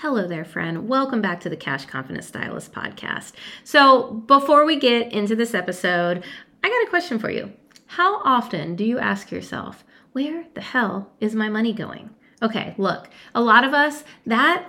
Hello there, friend. Welcome back to the Cash Confident Stylist podcast. So, before we get into this episode, I got a question for you. How often do you ask yourself, where the hell is my money going? Okay, look, a lot of us, that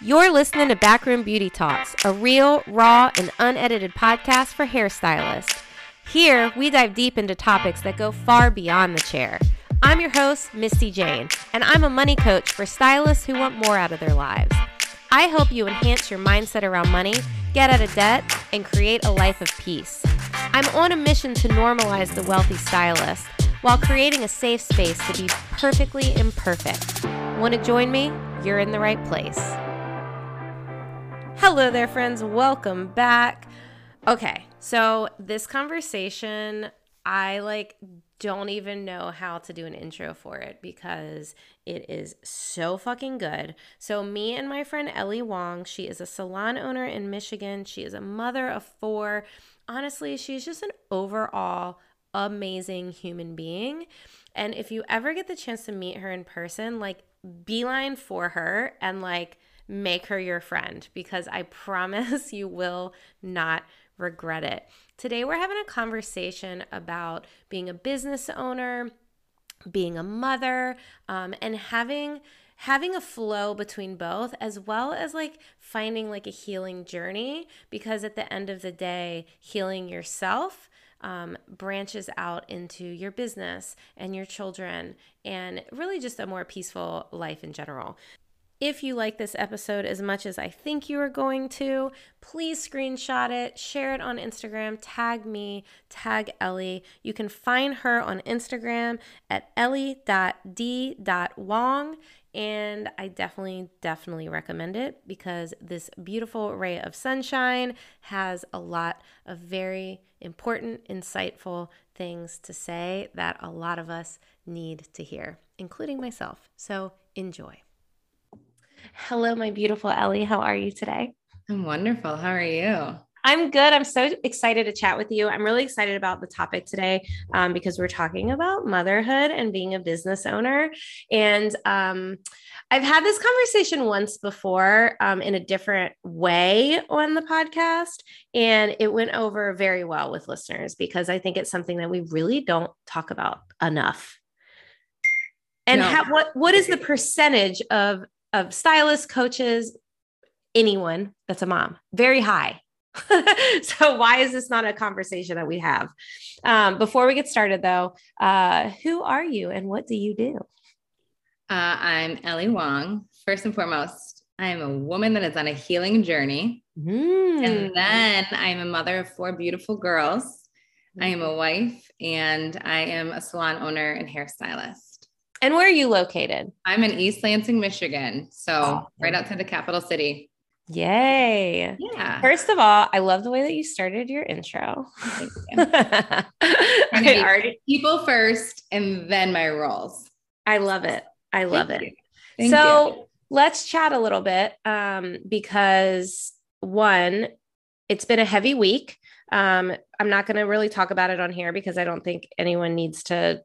You're listening to Backroom Beauty Talks, a real, raw, and unedited podcast for hairstylists. Here, we dive deep into topics that go far beyond the chair. I'm your host, Misty Jane, and I'm a money coach for stylists who want more out of their lives. I help you enhance your mindset around money, get out of debt, and create a life of peace. I'm on a mission to normalize the wealthy stylist while creating a safe space to be perfectly imperfect. Want to join me? You're in the right place. Hello there, friends. Welcome back. Okay, so this conversation, I like don't even know how to do an intro for it because it is so fucking good. So, me and my friend Ellie Wong, she is a salon owner in Michigan. She is a mother of four. Honestly, she's just an overall amazing human being. And if you ever get the chance to meet her in person, like beeline for her and like make her your friend because I promise you will not regret it. Today, we're having a conversation about being a business owner, being a mother, um, and having having a flow between both as well as like finding like a healing journey because at the end of the day healing yourself um, branches out into your business and your children and really just a more peaceful life in general if you like this episode as much as I think you are going to, please screenshot it, share it on Instagram, tag me, tag Ellie. You can find her on Instagram at ellie.d.wong. And I definitely, definitely recommend it because this beautiful ray of sunshine has a lot of very important, insightful things to say that a lot of us need to hear, including myself. So enjoy. Hello, my beautiful Ellie. How are you today? I'm wonderful. How are you? I'm good. I'm so excited to chat with you. I'm really excited about the topic today um, because we're talking about motherhood and being a business owner. And um, I've had this conversation once before um, in a different way on the podcast, and it went over very well with listeners because I think it's something that we really don't talk about enough. And no. how, what what is the percentage of of stylists, coaches, anyone that's a mom, very high. so why is this not a conversation that we have? Um, before we get started, though, uh, who are you and what do you do? Uh, I'm Ellie Wong. First and foremost, I am a woman that is on a healing journey, mm. and then I'm a mother of four beautiful girls. Mm. I am a wife, and I am a salon owner and hairstylist. And where are you located? I'm in East Lansing, Michigan. So oh, right outside the capital city. Yay. Yeah. First of all, I love the way that you started your intro. Thank you. already- people first and then my roles. I love it. I love Thank it. so you. let's chat a little bit um, because one, it's been a heavy week. Um, I'm not going to really talk about it on here because I don't think anyone needs to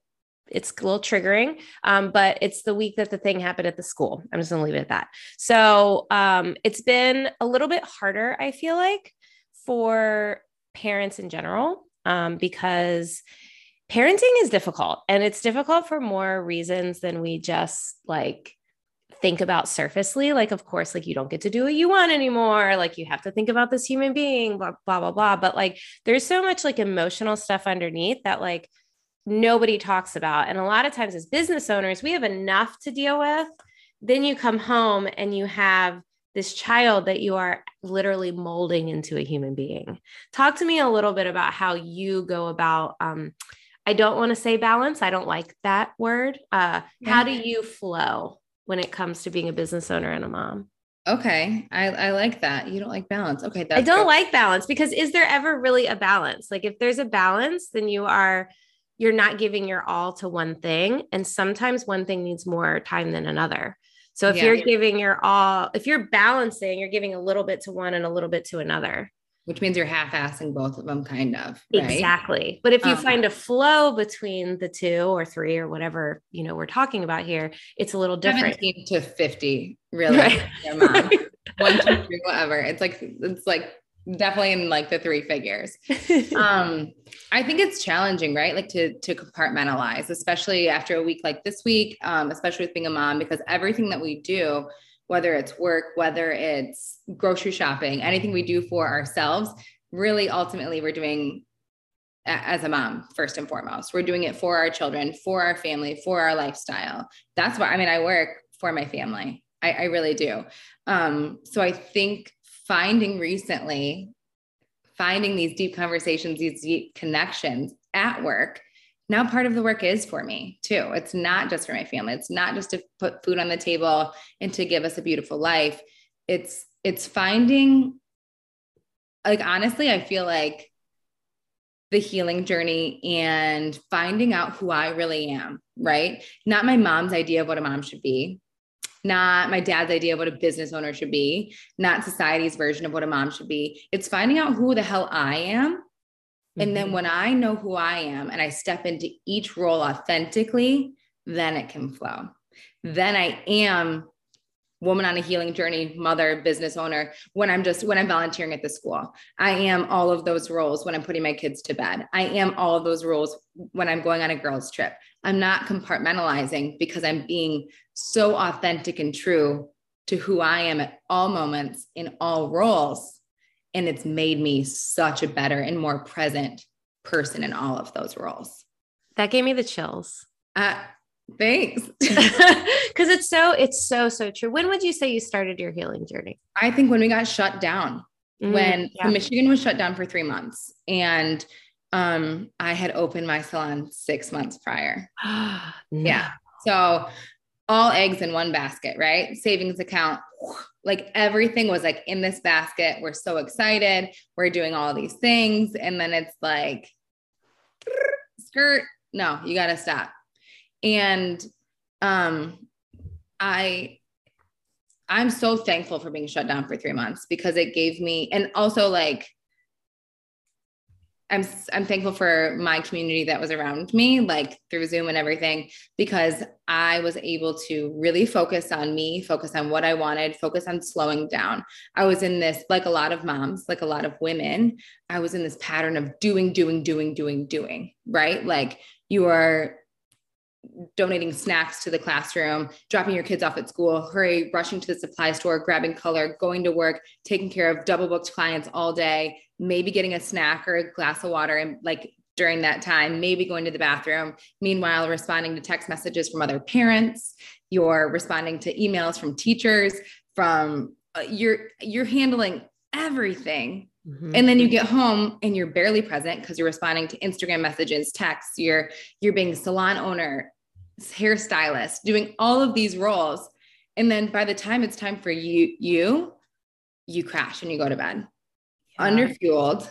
it's a little triggering, um, but it's the week that the thing happened at the school. I'm just gonna leave it at that. So um, it's been a little bit harder, I feel like, for parents in general, um, because parenting is difficult and it's difficult for more reasons than we just like think about surfacely like of course like you don't get to do what you want anymore like you have to think about this human being blah blah blah blah but like there's so much like emotional stuff underneath that like nobody talks about and a lot of times as business owners we have enough to deal with then you come home and you have this child that you are literally molding into a human being talk to me a little bit about how you go about um, i don't want to say balance i don't like that word uh, yeah. how do you flow when it comes to being a business owner and a mom. Okay. I, I like that. You don't like balance. Okay. I don't good. like balance because is there ever really a balance? Like if there's a balance, then you are you're not giving your all to one thing. And sometimes one thing needs more time than another. So if yeah. you're giving your all, if you're balancing, you're giving a little bit to one and a little bit to another which means you're half-assing both of them kind of right? exactly but if you um, find a flow between the two or three or whatever you know we're talking about here it's a little different 17 to 50 really right. one two three whatever it's like it's like definitely in like the three figures um i think it's challenging right like to to compartmentalize especially after a week like this week um especially with being a mom because everything that we do whether it's work, whether it's grocery shopping, anything we do for ourselves, really ultimately we're doing as a mom first and foremost. We're doing it for our children, for our family, for our lifestyle. That's why I mean I work for my family. I, I really do. Um, so I think finding recently, finding these deep conversations, these deep connections at work now part of the work is for me too. It's not just for my family. It's not just to put food on the table and to give us a beautiful life. It's it's finding like honestly, I feel like the healing journey and finding out who I really am, right? Not my mom's idea of what a mom should be, not my dad's idea of what a business owner should be, not society's version of what a mom should be. It's finding out who the hell I am and then mm-hmm. when I know who I am and I step into each role authentically, then it can flow. Then I am woman on a healing journey, mother, business owner, when I'm just when I'm volunteering at the school. I am all of those roles when I'm putting my kids to bed. I am all of those roles when I'm going on a girls trip. I'm not compartmentalizing because I'm being so authentic and true to who I am at all moments in all roles and it's made me such a better and more present person in all of those roles. That gave me the chills. Uh, thanks. Because it's so, it's so, so true. When would you say you started your healing journey? I think when we got shut down, mm, when yeah. Michigan was shut down for three months. And um, I had opened my salon six months prior. no. Yeah. So all eggs in one basket, right? Savings account, like everything was like in this basket. We're so excited. We're doing all these things. And then it's like, skirt, no, you got to stop. And um, I, I'm so thankful for being shut down for three months because it gave me, and also like, I'm I'm thankful for my community that was around me, like through Zoom and everything, because I was able to really focus on me, focus on what I wanted, focus on slowing down. I was in this, like a lot of moms, like a lot of women, I was in this pattern of doing, doing, doing, doing, doing, right? Like you are donating snacks to the classroom, dropping your kids off at school, hurry, rushing to the supply store, grabbing color, going to work, taking care of double booked clients all day, maybe getting a snack or a glass of water and like during that time, maybe going to the bathroom. Meanwhile, responding to text messages from other parents, you're responding to emails from teachers, from uh, you're you're handling everything. Mm-hmm. And then you get home and you're barely present because you're responding to Instagram messages, texts, you're you're being salon owner, hairstylist, doing all of these roles. And then by the time it's time for you, you, you crash and you go to bed yeah. underfueled,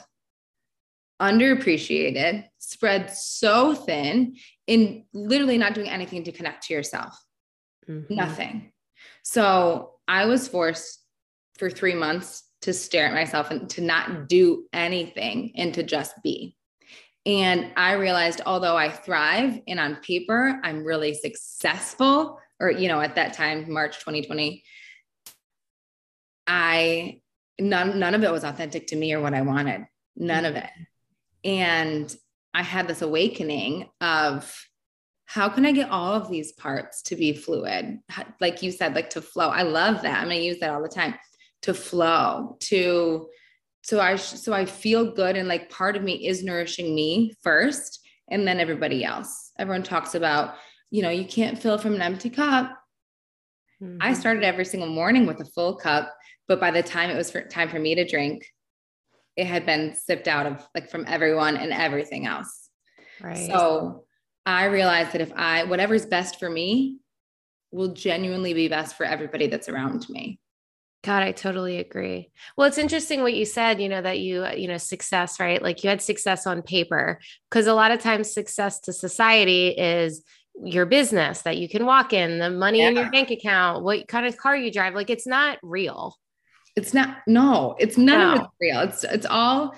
underappreciated, spread so thin, in literally not doing anything to connect to yourself. Mm-hmm. Nothing. So I was forced for three months to stare at myself and to not do anything and to just be. And I realized, although I thrive and on paper, I'm really successful, or, you know, at that time, March 2020, I none none of it was authentic to me or what I wanted. None of it. And I had this awakening of how can I get all of these parts to be fluid? Like you said, like to flow. I love that. I'm going to use that all the time to flow, to, so I, so I feel good. And like part of me is nourishing me first and then everybody else. Everyone talks about, you know, you can't fill from an empty cup. Mm-hmm. I started every single morning with a full cup, but by the time it was for, time for me to drink, it had been sipped out of like from everyone and everything else. Right. So I realized that if I, whatever's best for me will genuinely be best for everybody that's around me. God, I totally agree. Well, it's interesting what you said, you know, that you, uh, you know, success, right? Like you had success on paper, because a lot of times success to society is your business that you can walk in, the money yeah. in your bank account, what kind of car you drive. Like it's not real. It's not, no, it's none no. of it's real. It's, it's all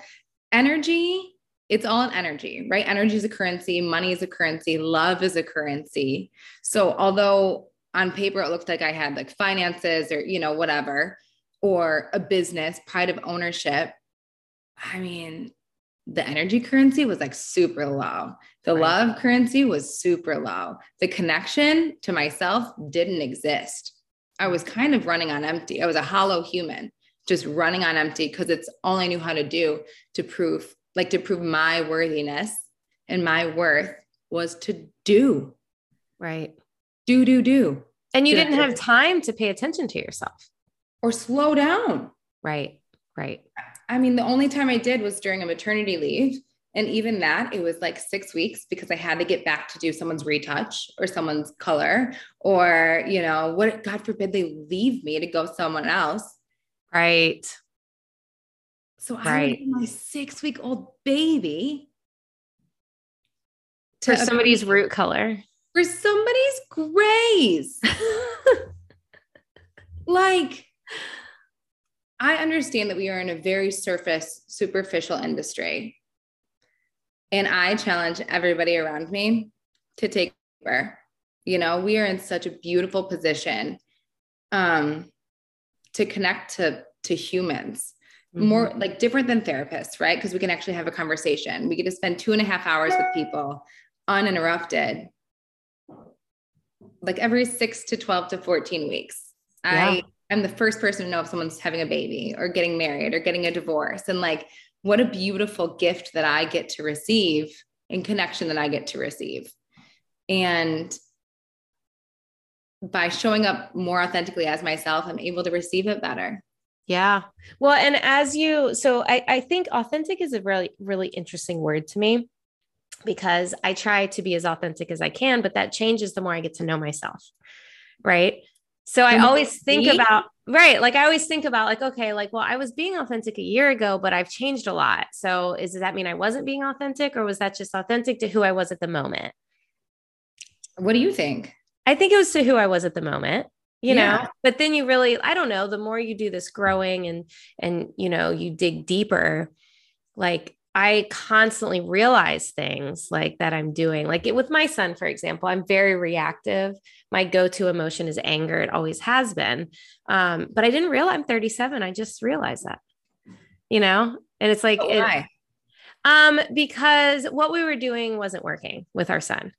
energy it's all an energy, right? Energy is a currency, money is a currency, love is a currency. So although on paper it looked like I had like finances or you know whatever or a business, pride of ownership, I mean, the energy currency was like super low. The right. love currency was super low. The connection to myself didn't exist. I was kind of running on empty. I was a hollow human, just running on empty because it's all I knew how to do to prove like to prove my worthiness and my worth was to do. Right. Do, do, do. And you didn't have time to pay attention to yourself or slow down. Right. Right. I mean, the only time I did was during a maternity leave. And even that, it was like six weeks because I had to get back to do someone's retouch or someone's color, or, you know, what, God forbid they leave me to go someone else. Right. So right. I my six week old baby for somebody's root color. For somebody's grace. like, I understand that we are in a very surface, superficial industry. And I challenge everybody around me to take over. You know, we are in such a beautiful position um, to connect to, to humans mm-hmm. more like different than therapists, right? Because we can actually have a conversation. We get to spend two and a half hours with people uninterrupted, like every six to 12 to 14 weeks. Yeah. I am the first person to know if someone's having a baby or getting married or getting a divorce. And like, what a beautiful gift that I get to receive and connection that I get to receive. And by showing up more authentically as myself, I'm able to receive it better. Yeah. Well, and as you, so I, I think authentic is a really, really interesting word to me because I try to be as authentic as I can, but that changes the more I get to know myself. Right. So I always think about, right. Like I always think about, like, okay, like, well, I was being authentic a year ago, but I've changed a lot. So is, does that mean I wasn't being authentic or was that just authentic to who I was at the moment? What do you think? I think it was to who I was at the moment you yeah. know but then you really i don't know the more you do this growing and and you know you dig deeper like i constantly realize things like that i'm doing like it with my son for example i'm very reactive. My go-to emotion is anger. It always has been. Um but i didn't realize i'm 37 i just realized that you know? And it's like oh, it, um because what we were doing wasn't working with our son.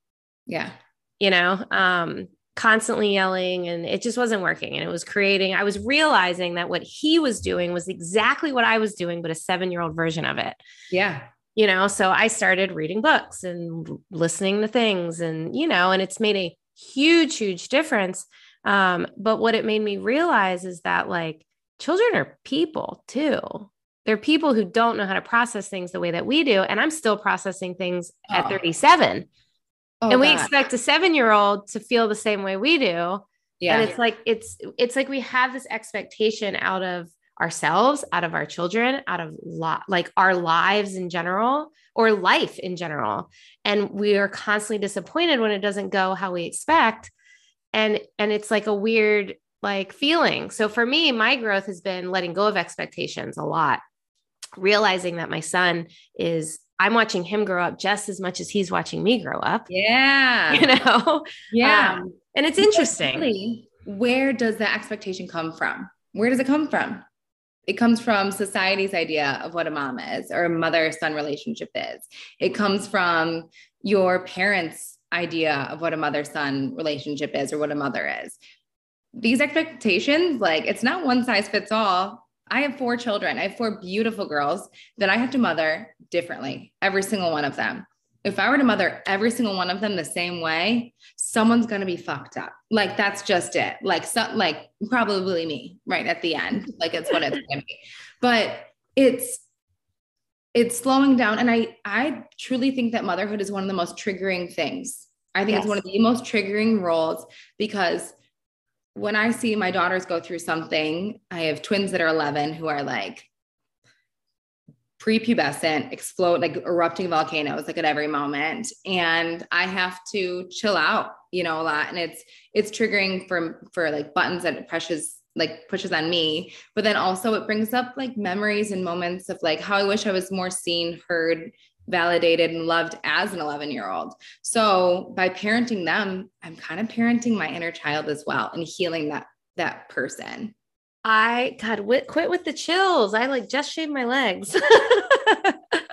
Yeah. You know? Um constantly yelling and it just wasn't working and it was creating i was realizing that what he was doing was exactly what i was doing but a 7 year old version of it. Yeah. You know so i started reading books and listening to things and you know and it's made a huge huge difference. Um, but what it made me realize is that like children are people too. They're people who don't know how to process things the way that we do and i'm still processing things oh. at 37 Oh, and we God. expect a seven year old to feel the same way we do. Yeah. And it's like, it's, it's like we have this expectation out of ourselves, out of our children, out of lot, like our lives in general or life in general. And we are constantly disappointed when it doesn't go how we expect. And, and it's like a weird, like feeling. So for me, my growth has been letting go of expectations a lot, realizing that my son is I'm watching him grow up just as much as he's watching me grow up. Yeah. You know? Yeah. Um, and it's interesting. Really, where does that expectation come from? Where does it come from? It comes from society's idea of what a mom is or a mother son relationship is. It comes from your parents' idea of what a mother son relationship is or what a mother is. These expectations, like it's not one size fits all. I have four children. I have four beautiful girls that I have to mother differently, every single one of them. If I were to mother every single one of them the same way, someone's going to be fucked up. Like that's just it. Like so, like probably me right at the end. Like it's what it's going to be. But it's it's slowing down and i i truly think that motherhood is one of the most triggering things i think yes. it's one of the most triggering roles because when i see my daughters go through something i have twins that are 11 who are like prepubescent explode like erupting volcanoes like at every moment. And i have to chill out you know a lot. And it's it's triggering for for like buttons that pushes like pushes on me. But then also it brings up like memories and moments of like how i wish i was more seen heard validated and loved as an 11 year old so by parenting them i'm kind of parenting my inner child as well and healing that that person. I god quit with the chills. I like just shaved my legs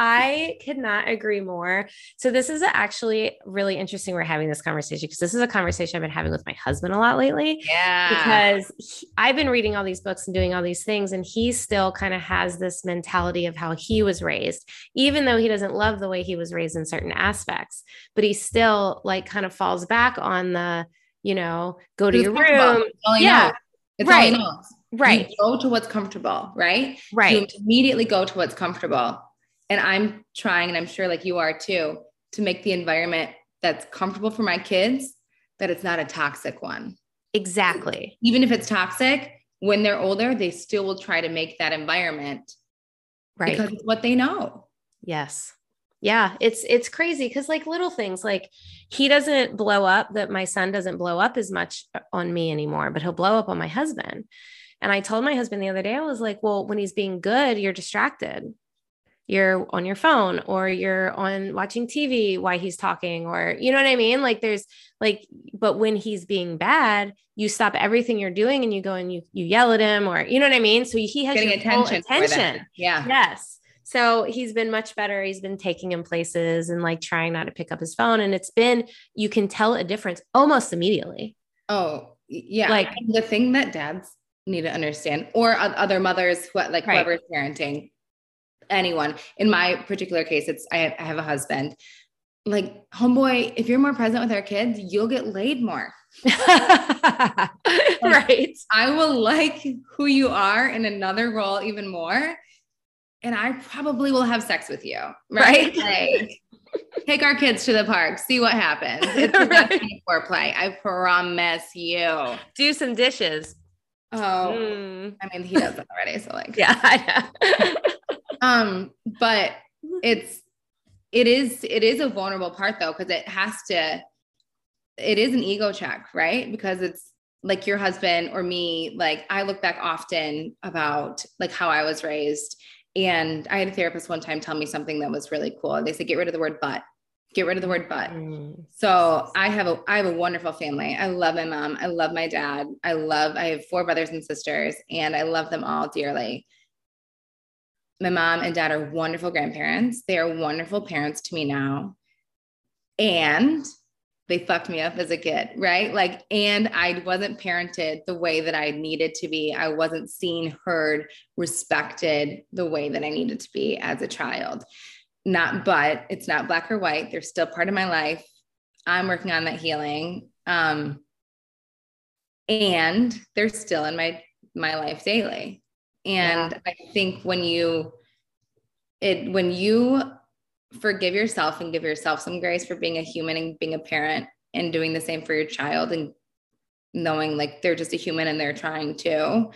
I could not agree more. So this is actually really interesting. We're having this conversation because this is a conversation I've been having with my husband a lot lately. Yeah. Because he, I've been reading all these books and doing all these things, and he still kind of has this mentality of how he was raised, even though he doesn't love the way he was raised in certain aspects. But he still like kind of falls back on the, you know, go to your room. yeah. It's right. Right. You go to what's comfortable, right? Right. You immediately go to what's comfortable and I'm trying, and I'm sure like you are too, to make the environment that's comfortable for my kids, that it's not a toxic one. Exactly. Even if it's toxic, when they're older, they still will try to make that environment right because it's what they know. Yes. Yeah, it's it's crazy because like little things like he doesn't blow up that my son doesn't blow up as much on me anymore, but he'll blow up on my husband. And I told my husband the other day, I was like, well, when he's being good, you're distracted you're on your phone or you're on watching TV while he's talking or you know what I mean? Like there's like but when he's being bad you stop everything you're doing and you go and you you yell at him or you know what I mean? So he has getting attention attention. Yeah. Yes. So he's been much better. He's been taking him places and like trying not to pick up his phone. And it's been you can tell a difference almost immediately. Oh yeah. Like the thing that dads need to understand or other mothers who like right. whoever's parenting anyone. In my particular case, it's I have, a husband. Like, homeboy, if you're more present with our kids, you'll get laid more. right. I will like who you are in another role even more. And I probably will have sex with you. Right. right? Like, take our kids to the park, see what happens. It's the right. foreplay. I promise you. Do some dishes. Oh, mm. I mean, he does that already. So, like, yeah, um, but it's it is it is a vulnerable part though, because it has to it is an ego check, right? Because it's like your husband or me, like I look back often about like how I was raised. And I had a therapist one time tell me something that was really cool. They said, get rid of the word but. Get rid of the word but. Mm. So I have a I have a wonderful family. I love my mom. I love my dad. I love I have four brothers and sisters, and I love them all dearly my mom and dad are wonderful grandparents. They are wonderful parents to me now. And they fucked me up as a kid, right? Like, and I wasn't parented the way that I needed to be. I wasn't seen, heard, respected the way that I needed to be as a child. Not, but it's not black or white. They're still part of my life. I'm working on that healing. Um, and they're still in my my life daily. And yeah. I think when you it when you forgive yourself and give yourself some grace for being a human and being a parent and doing the same for your child and knowing like they're just a human and they're trying to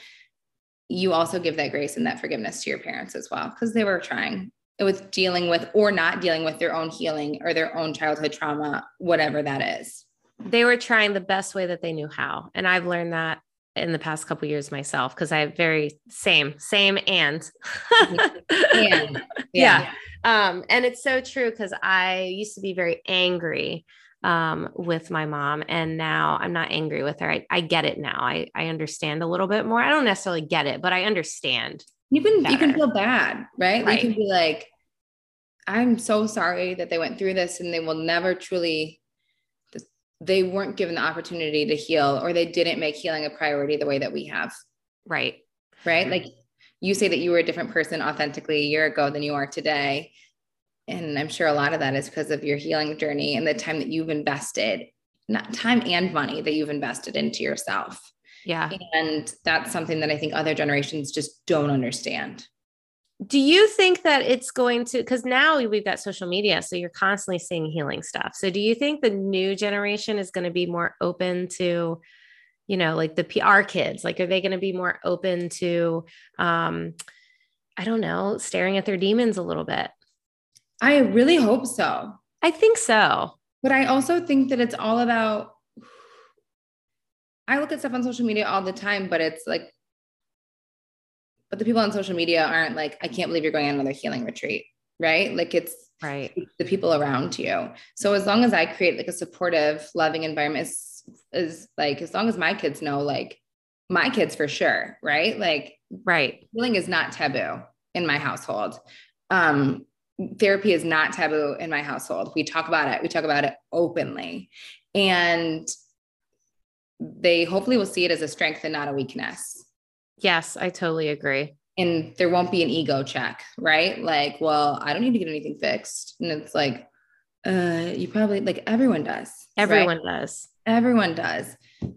you also give that grace and that forgiveness to your parents as well because they were trying with dealing with or not dealing with their own healing or their own childhood trauma whatever that is they were trying the best way that they knew how and i've learned that in the past couple years myself because I have very same same and and yeah. yeah. Um, and it's so true because I used to be very angry um, with my mom, and now I'm not angry with her. I, I get it now. I I understand a little bit more. I don't necessarily get it, but I understand. You can better. you can feel bad, right? right? You can be like, I'm so sorry that they went through this, and they will never truly they weren't given the opportunity to heal or they didn't make healing a priority the way that we have. Right. Right. Like you say that you were a different person authentically a year ago than you are today. And I'm sure a lot of that is because of your healing journey and the time that you've invested, not time and money that you've invested into yourself. Yeah. And that's something that I think other generations just don't understand do you think that it's going to because now we've got social media so you're constantly seeing healing stuff. So do you think the new generation is going to be more open to you know like the pr kids like are they going to be more open to um i don't know staring at their demons a little bit? I really hope so. I think so. But i also think that it's all about i look at stuff on social media all the time but it's like but the people on social media aren't like, I can't believe you're going on another healing retreat, right? Like it's right the people around you. So as long as I create like a supportive, loving environment, is, is like as long as my kids know, like my kids for sure, right? Like right, healing is not taboo in my household. Um, therapy is not taboo in my household. We talk about it. We talk about it openly, and they hopefully will see it as a strength and not a weakness. Yes, I totally agree. And there won't be an ego check, right? Like, well, I don't need to get anything fixed. And it's like, uh, you probably like everyone does. Everyone right? does. Everyone does.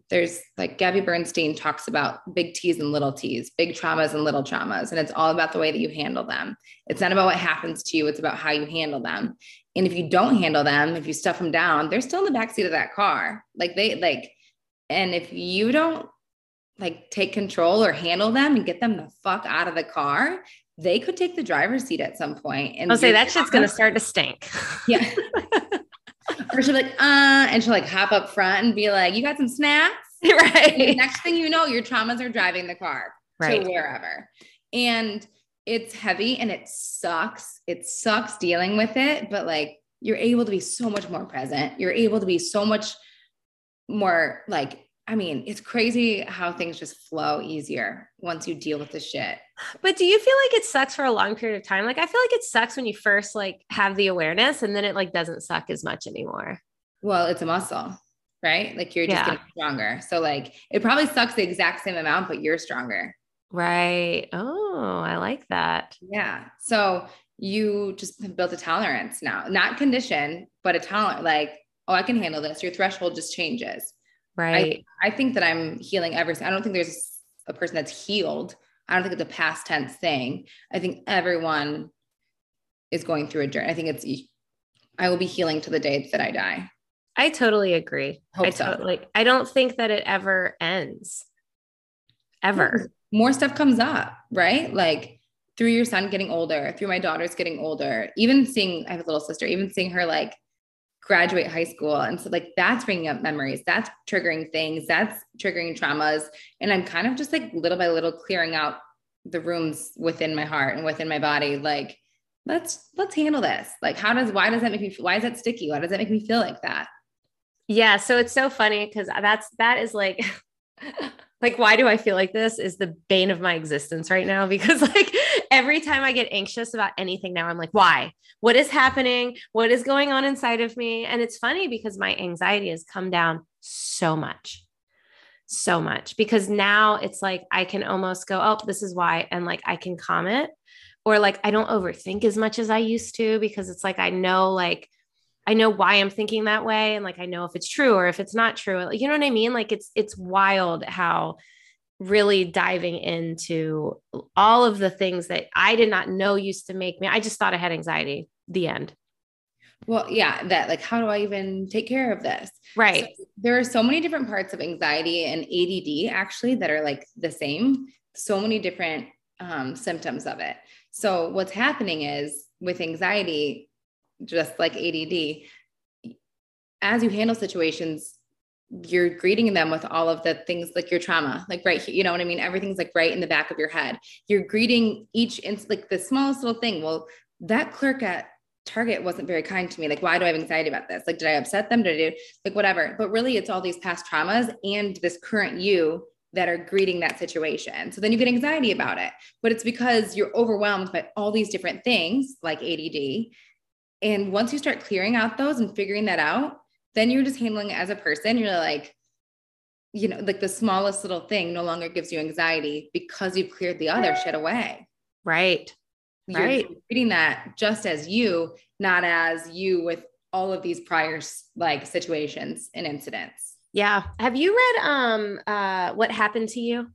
There's like Gabby Bernstein talks about big T's and little T's, big traumas and little traumas. And it's all about the way that you handle them. It's not about what happens to you, it's about how you handle them. And if you don't handle them, if you stuff them down, they're still in the backseat of that car. Like they like, and if you don't like take control or handle them and get them the fuck out of the car, they could take the driver's seat at some point. And I'll say that shit's gonna start to stink. Yeah. or she'll be like, uh, and she'll like hop up front and be like, you got some snacks? Right. next thing you know, your traumas are driving the car right. to wherever. And it's heavy and it sucks. It sucks dealing with it, but like you're able to be so much more present. You're able to be so much more like I mean, it's crazy how things just flow easier once you deal with the shit. But do you feel like it sucks for a long period of time? Like I feel like it sucks when you first like have the awareness and then it like doesn't suck as much anymore. Well, it's a muscle, right? Like you're just yeah. getting stronger. So like it probably sucks the exact same amount, but you're stronger. Right. Oh, I like that. Yeah. So you just have built a tolerance now, not condition, but a tolerance like, oh, I can handle this. Your threshold just changes. Right. I, I think that I'm healing everything. I don't think there's a person that's healed. I don't think it's a past tense thing. I think everyone is going through a journey. I think it's, I will be healing to the day that I die. I totally agree. Hope I so. totally, I don't think that it ever ends. Ever. More stuff comes up, right? Like through your son getting older, through my daughter's getting older, even seeing, I have a little sister, even seeing her like graduate high school. And so, like, that's bringing up memories, that's triggering things, that's triggering traumas. And I'm kind of just like little by little clearing out the rooms within my heart and within my body. Like, let's let's handle this. Like, how does why does that make me why is that sticky? Why does that make me feel like that? Yeah. So it's so funny because that's that is like like why do i feel like this is the bane of my existence right now because like every time i get anxious about anything now i'm like why what is happening what is going on inside of me and it's funny because my anxiety has come down so much so much because now it's like i can almost go oh this is why and like i can comment or like i don't overthink as much as i used to because it's like i know like I know why I'm thinking that way and like I know if it's true or if it's not true. You know what I mean? Like it's it's wild how really diving into all of the things that I did not know used to make me I just thought I had anxiety. The end. Well, yeah, that like how do I even take care of this? Right. So there are so many different parts of anxiety and ADD actually that are like the same. So many different um, symptoms of it. So what's happening is with anxiety, just like ADD, as you handle situations, you're greeting them with all of the things like your trauma, like right here, you know what I mean? Everything's like right in the back of your head. You're greeting each, ins- like the smallest little thing. Well, that clerk at Target wasn't very kind to me. Like, why do I have anxiety about this? Like, did I upset them? Did I do like whatever? But really, it's all these past traumas and this current you that are greeting that situation. So then you get anxiety about it, but it's because you're overwhelmed by all these different things like ADD and once you start clearing out those and figuring that out, then you're just handling it as a person. You're like, you know, like the smallest little thing no longer gives you anxiety because you've cleared the other shit away. Right. You're right. treating that just as you, not as you with all of these prior like situations and incidents. Yeah. Have you read um uh what happened to you?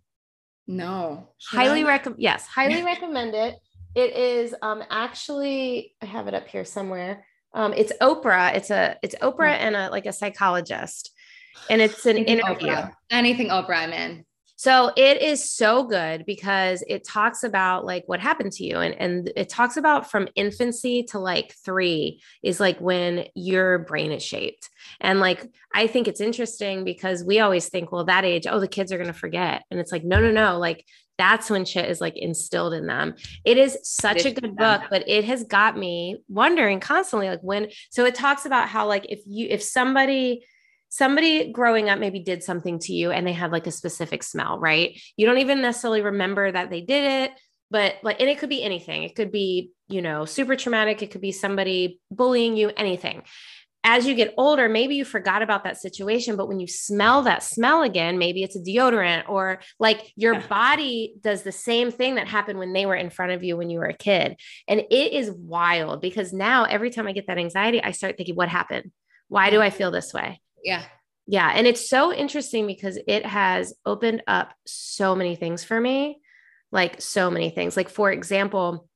No. highly recommend yes, highly recommend it. It is um actually I have it up here somewhere. Um it's Oprah. It's a it's Oprah and a like a psychologist. And it's an Anything interview. Oprah. Anything Oprah I'm in. So it is so good because it talks about like what happened to you and and it talks about from infancy to like 3 is like when your brain is shaped. And like I think it's interesting because we always think well that age oh the kids are going to forget and it's like no no no like that's when shit is like instilled in them. It is such a good book but it has got me wondering constantly like when so it talks about how like if you if somebody somebody growing up maybe did something to you and they had like a specific smell, right? You don't even necessarily remember that they did it, but like, and it could be anything. It could be, you know, super traumatic. It could be somebody bullying you, anything. As you get older, maybe you forgot about that situation, but when you smell that smell again, maybe it's a deodorant or like your yeah. body does the same thing that happened when they were in front of you when you were a kid. And it is wild because now every time I get that anxiety, I start thinking, what happened? Why do I feel this way? Yeah. Yeah. And it's so interesting because it has opened up so many things for me. Like so many things. Like, for example,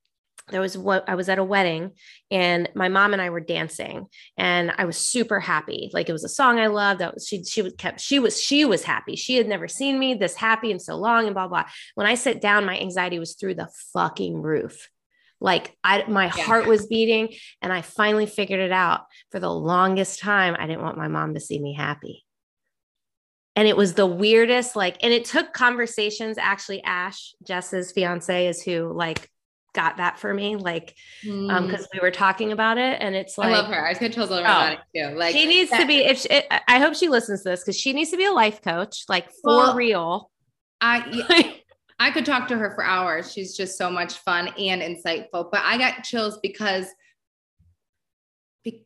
there was what I was at a wedding and my mom and I were dancing and I was super happy. Like it was a song I loved. That was, she she was kept she was she was happy. She had never seen me this happy in so long and blah blah. When I sit down, my anxiety was through the fucking roof. Like I my yeah. heart was beating and I finally figured it out. For the longest time, I didn't want my mom to see me happy. And it was the weirdest, like, and it took conversations. Actually, Ash, Jess's fiance, is who like got that for me, like, mm. um, because we were talking about it, and it's like I love her. I get chills all around oh, it too. Like she needs that- to be. If she, I hope she listens to this because she needs to be a life coach, like for well, real. I I could talk to her for hours. She's just so much fun and insightful. But I got chills because be,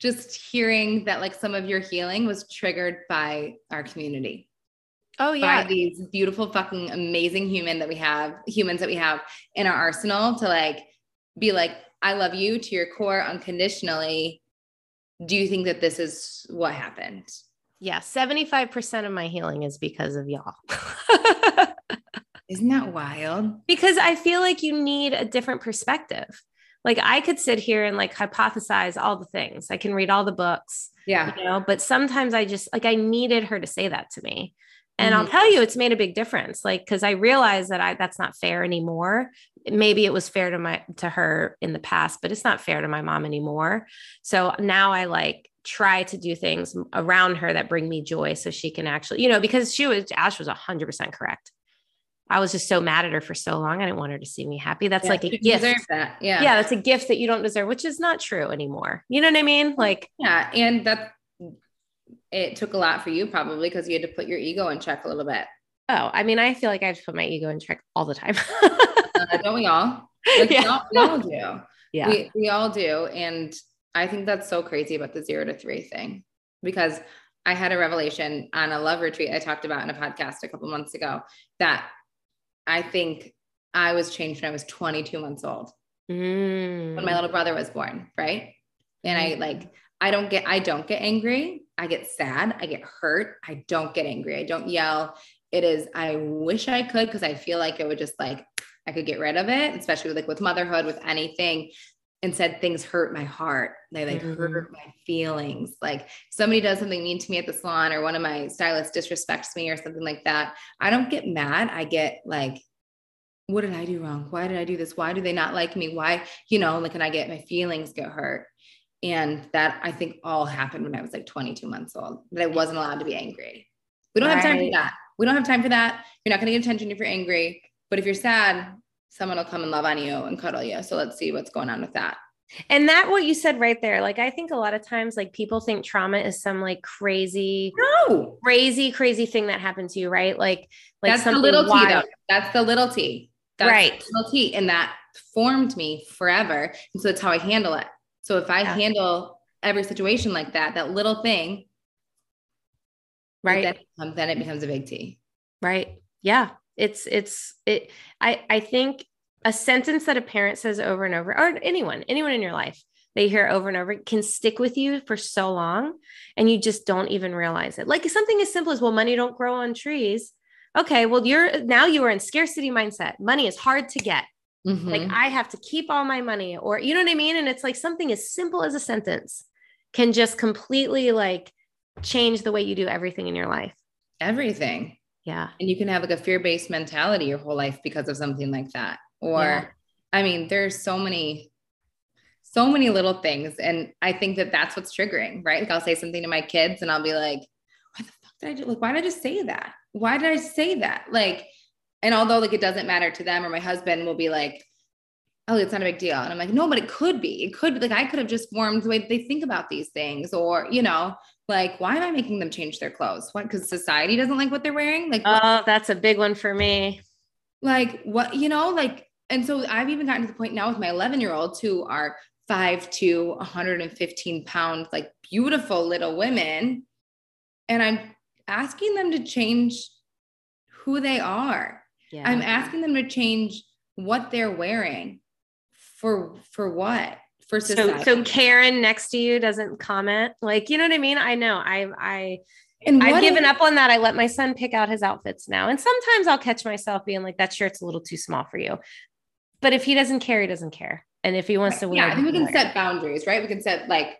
just hearing that like some of your healing was triggered by our community. Oh yeah. By these beautiful fucking amazing human that we have, humans that we have in our arsenal to like be like, I love you to your core unconditionally. Do you think that this is what happened? Yeah, 75% of my healing is because of y'all. Isn't that wild? Because I feel like you need a different perspective. Like I could sit here and like hypothesize all the things. I can read all the books. Yeah. You know, but sometimes I just like I needed her to say that to me. And mm-hmm. I'll tell you, it's made a big difference. Like, cause I realized that I that's not fair anymore. Maybe it was fair to my to her in the past, but it's not fair to my mom anymore. So now I like try to do things around her that bring me joy so she can actually, you know, because she was Ash was hundred percent correct. I was just so mad at her for so long. I didn't want her to see me happy. That's yeah, like a gift. That. Yeah. Yeah. That's a gift that you don't deserve, which is not true anymore. You know what I mean? Like, yeah. And that it took a lot for you probably because you had to put your ego in check a little bit. Oh, I mean, I feel like I have to put my ego in check all the time. uh, don't we all? Like, yeah. we, all, we all do. Yeah. We, we all do. And I think that's so crazy about the zero to three thing because I had a revelation on a love retreat I talked about in a podcast a couple months ago that I think I was changed when I was 22 months old. Mm. When my little brother was born, right? And I like I don't get I don't get angry. I get sad, I get hurt. I don't get angry. I don't yell. It is I wish I could because I feel like it would just like I could get rid of it, especially like with motherhood, with anything. Instead, things hurt my heart. They like mm-hmm. hurt my feelings. Like somebody does something mean to me at the salon, or one of my stylists disrespects me, or something like that. I don't get mad. I get like, what did I do wrong? Why did I do this? Why do they not like me? Why, you know, like, and I get my feelings get hurt. And that I think all happened when I was like 22 months old, that I wasn't allowed to be angry. We don't right. have time for that. We don't have time for that. You're not going to get attention if you're angry. But if you're sad, someone will come and love on you and cuddle you. So let's see what's going on with that. And that what you said right there, like I think a lot of times like people think trauma is some like crazy, no, crazy, crazy thing that happened to you, right? Like, like that's the little wild. T though. That's the little T. That's right. little T. And that formed me forever. And so that's how I handle it. So if I yeah. handle every situation like that, that little thing. Right. Then becomes, then it becomes a big T. Right. Yeah. It's, it's, it, I, I think a sentence that a parent says over and over, or anyone, anyone in your life, they hear over and over can stick with you for so long and you just don't even realize it. Like something as simple as, well, money don't grow on trees. Okay. Well, you're now you are in scarcity mindset. Money is hard to get. Mm-hmm. Like I have to keep all my money or, you know what I mean? And it's like something as simple as a sentence can just completely like change the way you do everything in your life. Everything. Yeah. And you can have like a fear based mentality your whole life because of something like that. Or, yeah. I mean, there's so many so many little things. And I think that that's what's triggering, right? Like I'll say something to my kids and I'll be like, why the fuck did I do? Like, why did I just say that? Why did I say that? Like, and although like it doesn't matter to them or my husband will be like, oh, it's not a big deal. And I'm like, no, but it could be. It could be like I could have just formed the way they think about these things. Or, you know, like, why am I making them change their clothes? What? Because society doesn't like what they're wearing? Like, oh, that's a big one for me. Like, what, you know, like, and so I've even gotten to the point now with my 11 year olds who are five to 115 pounds, like beautiful little women. And I'm asking them to change who they are. Yeah. I'm asking them to change what they're wearing for for what? For society. So, so Karen next to you doesn't comment. Like, you know what I mean? I know. I I and I've given up on that. I let my son pick out his outfits now. And sometimes I'll catch myself being like, that shirt's a little too small for you. But if he doesn't care, he doesn't care. And if he wants to wear, yeah, I think we can set boundaries, right? We can set like,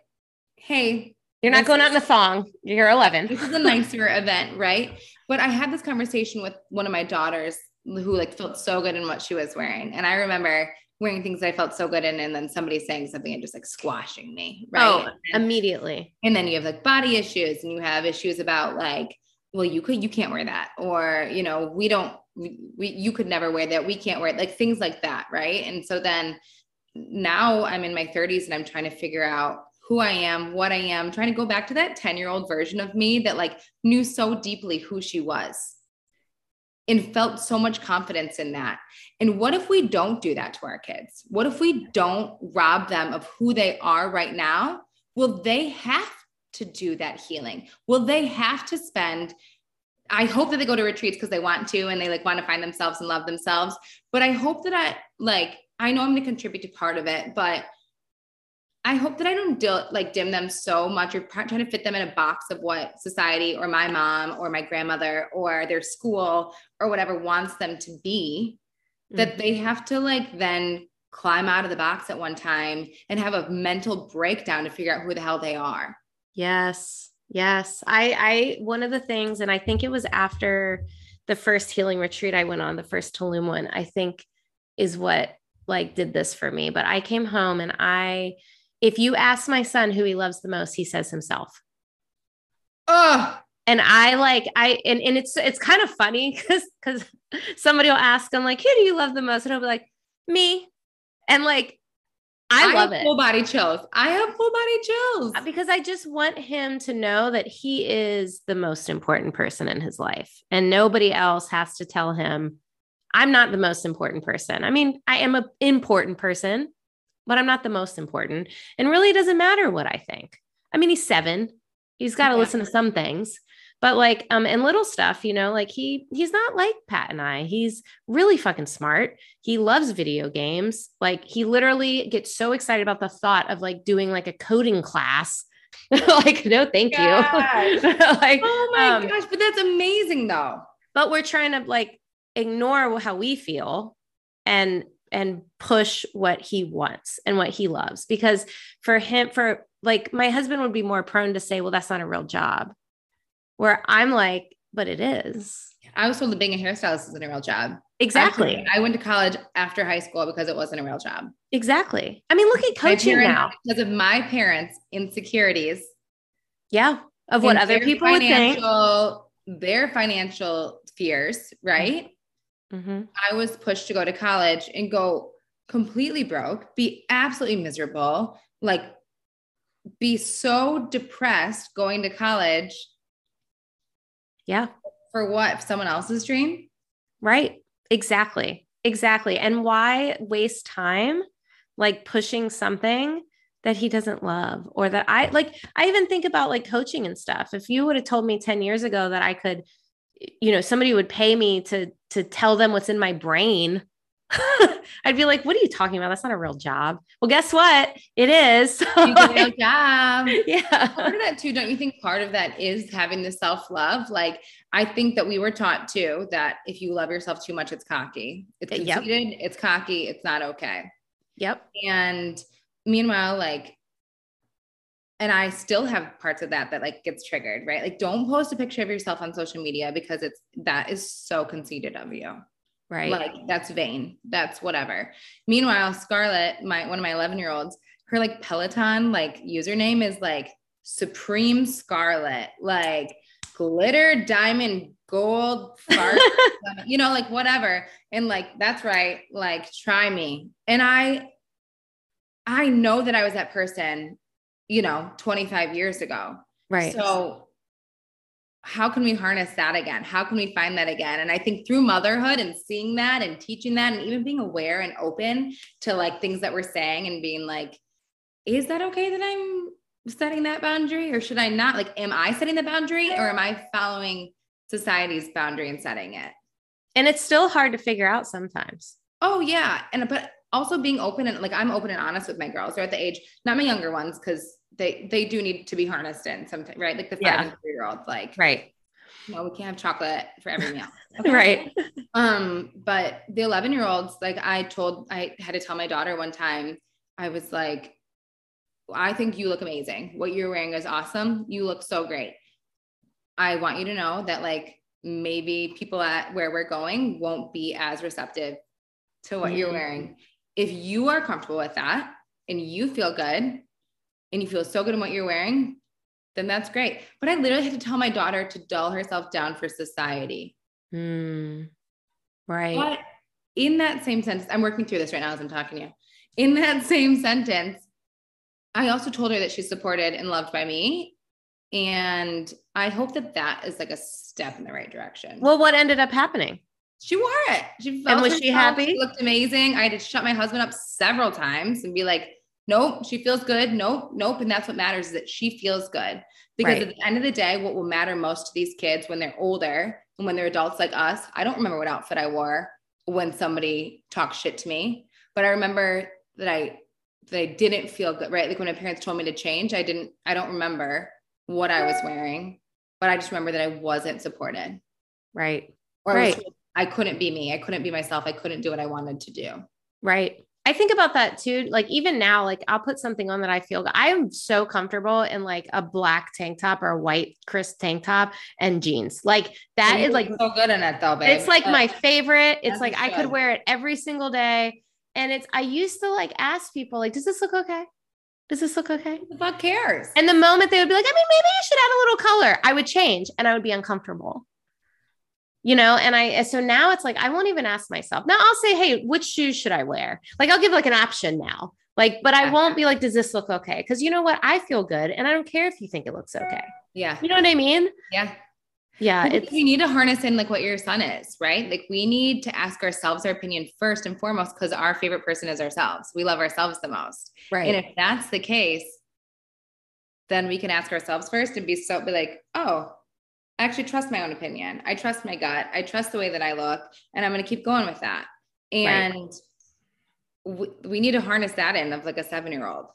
hey, you're not going out in a thong. You're 11. This is a nicer event, right? But I had this conversation with one of my daughters who like felt so good in what she was wearing, and I remember wearing things that I felt so good in, and then somebody saying something and just like squashing me, right? Oh, and, immediately. And then you have like body issues, and you have issues about like, well, you could, you can't wear that, or you know, we don't, we, we you could never wear that, we can't wear it, like things like that, right? And so then now I'm in my 30s and I'm trying to figure out who I am, what I am, trying to go back to that 10 year old version of me that like knew so deeply who she was and felt so much confidence in that. And what if we don't do that to our kids? What if we don't rob them of who they are right now? Will they have to do that healing? Will they have to spend I hope that they go to retreats because they want to and they like want to find themselves and love themselves. But I hope that I like I know I'm going to contribute to part of it, but I hope that I don't dil- like dim them so much or trying to fit them in a box of what society or my mom or my grandmother or their school or whatever wants them to be mm-hmm. that they have to like then climb out of the box at one time and have a mental breakdown to figure out who the hell they are. Yes. Yes. I I one of the things and I think it was after the first healing retreat I went on, the first Tulum one, I think is what like did this for me. But I came home and I, if you ask my son who he loves the most, he says himself. Oh, and I like I and, and it's it's kind of funny because because somebody will ask him like, who do you love the most? And he'll be like, me. And like I, I love it. Full body chills. I have full body chills uh, because I just want him to know that he is the most important person in his life, and nobody else has to tell him I'm not the most important person. I mean, I am an important person, but I'm not the most important. And really, it doesn't matter what I think. I mean, he's seven. He's got to yeah. listen to some things, but like, um, and little stuff, you know, like he he's not like Pat and I. He's really fucking smart. He loves video games. Like, he literally gets so excited about the thought of like doing like a coding class. like, no, thank you. like, oh my um, gosh, but that's amazing though. But we're trying to like ignore how we feel and and push what he wants and what he loves. Because for him for like my husband would be more prone to say well that's not a real job. Where i'm like but it is. I was told that being a hairstylist isn't a real job. Exactly. Actually, i went to college after high school because it wasn't a real job. Exactly. I mean look at coaching now. because of my parents insecurities. Yeah of what other people would think. their financial fears right Mm-hmm. I was pushed to go to college and go completely broke, be absolutely miserable, like be so depressed going to college. Yeah. For what? Someone else's dream? Right. Exactly. Exactly. And why waste time like pushing something that he doesn't love or that I like I even think about like coaching and stuff. If you would have told me 10 years ago that I could you know somebody would pay me to to tell them what's in my brain I'd be like, what are you talking about? That's not a real job. Well, guess what? It is. you get a real job. Yeah. Part of that too, don't you think part of that is having the self-love? Like I think that we were taught too that if you love yourself too much, it's cocky. It's conceited, yep. it's cocky, it's not okay. Yep. And meanwhile, like and I still have parts of that that like gets triggered, right? Like don't post a picture of yourself on social media because it's that is so conceited of you. Right. Like that's vain. That's whatever. Meanwhile, Scarlett, my one of my 11 year olds, her like Peloton like username is like Supreme Scarlet, like glitter, diamond, gold, uh, you know, like whatever. And like, that's right. Like, try me. And I, I know that I was that person, you know, 25 years ago. Right. So how can we harness that again? How can we find that again? And I think through motherhood and seeing that and teaching that and even being aware and open to like things that we're saying and being like, is that okay that I'm setting that boundary or should I not? Like, am I setting the boundary or am I following society's boundary and setting it? And it's still hard to figure out sometimes. Oh, yeah. And, but also being open and like I'm open and honest with my girls. They're at the age, not my younger ones, because they they do need to be harnessed in something, right? Like the five yeah. and three year olds, like right. No, we can't have chocolate for every meal. Okay? right. Um, but the 11 year olds, like I told, I had to tell my daughter one time, I was like, I think you look amazing. What you're wearing is awesome. You look so great. I want you to know that like maybe people at where we're going won't be as receptive to what mm-hmm. you're wearing. If you are comfortable with that and you feel good, and you feel so good in what you're wearing, then that's great. But I literally had to tell my daughter to dull herself down for society. Mm, right. But in that same sentence, I'm working through this right now as I'm talking to you. In that same sentence, I also told her that she's supported and loved by me. And I hope that that is like a step in the right direction. Well, what ended up happening? She wore it. She and was she happy? She looked amazing. I had to shut my husband up several times and be like, nope, she feels good. Nope, nope. And that's what matters is that she feels good. Because right. at the end of the day, what will matter most to these kids when they're older and when they're adults like us, I don't remember what outfit I wore when somebody talked shit to me, but I remember that I that I didn't feel good, right? Like when my parents told me to change, I didn't, I don't remember what I was wearing, but I just remember that I wasn't supported. Right. Or right. I, I couldn't be me. I couldn't be myself. I couldn't do what I wanted to do. Right. I think about that too. Like even now, like I'll put something on that I feel I am so comfortable in like a black tank top or a white crisp tank top and jeans. Like that is like so good in it though, babe. It's like my favorite. It's like I could wear it every single day. And it's I used to like ask people, like, does this look okay? Does this look okay? Who the fuck cares? And the moment they would be like, I mean, maybe I should add a little color, I would change and I would be uncomfortable you know and i so now it's like i won't even ask myself now i'll say hey which shoes should i wear? Like i'll give like an option now. Like but i won't be like does this look okay? Because you know what? I feel good and i don't care if you think it looks okay. Yeah. You know what i mean? Yeah. Yeah it's we need to harness in like what your son is right? Like we need to ask ourselves our opinion first and foremost because our favorite person is ourselves. We love ourselves the most. Right. and if that's the case then we can ask ourselves first and be so be like oh I actually trust my own opinion. I trust my gut. I trust the way that I look, and I'm going to keep going with that. And right. we, we need to harness that in of like a seven year old.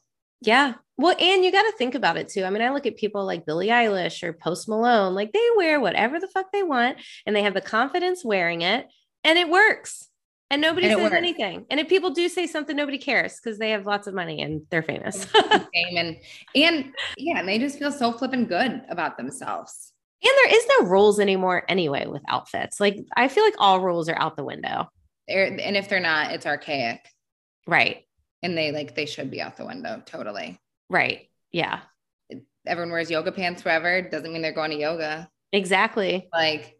Yeah. Well, and you got to think about it too. I mean, I look at people like Billie Eilish or Post Malone, like they wear whatever the fuck they want and they have the confidence wearing it and it works. And nobody and says anything. And if people do say something, nobody cares because they have lots of money and they're famous. and and yeah, and they just feel so flipping good about themselves. And there is no rules anymore anyway with outfits. Like I feel like all rules are out the window. They're, and if they're not, it's archaic. Right. And they like they should be out the window totally. Right. Yeah. Everyone wears yoga pants forever. Doesn't mean they're going to yoga. Exactly. Like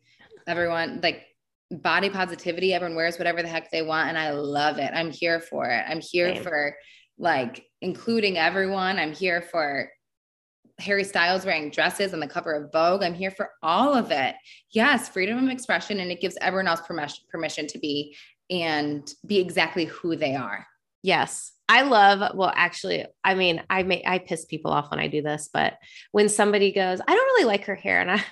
everyone like body positivity, everyone wears whatever the heck they want. And I love it. I'm here for it. I'm here Same. for like including everyone. I'm here for Harry Styles wearing dresses on the cover of Vogue. I'm here for all of it. Yes, freedom of expression, and it gives everyone else permission permission to be and be exactly who they are. Yes. I love, well, actually, I mean, I may, I piss people off when I do this, but when somebody goes, I don't really like her hair. And I,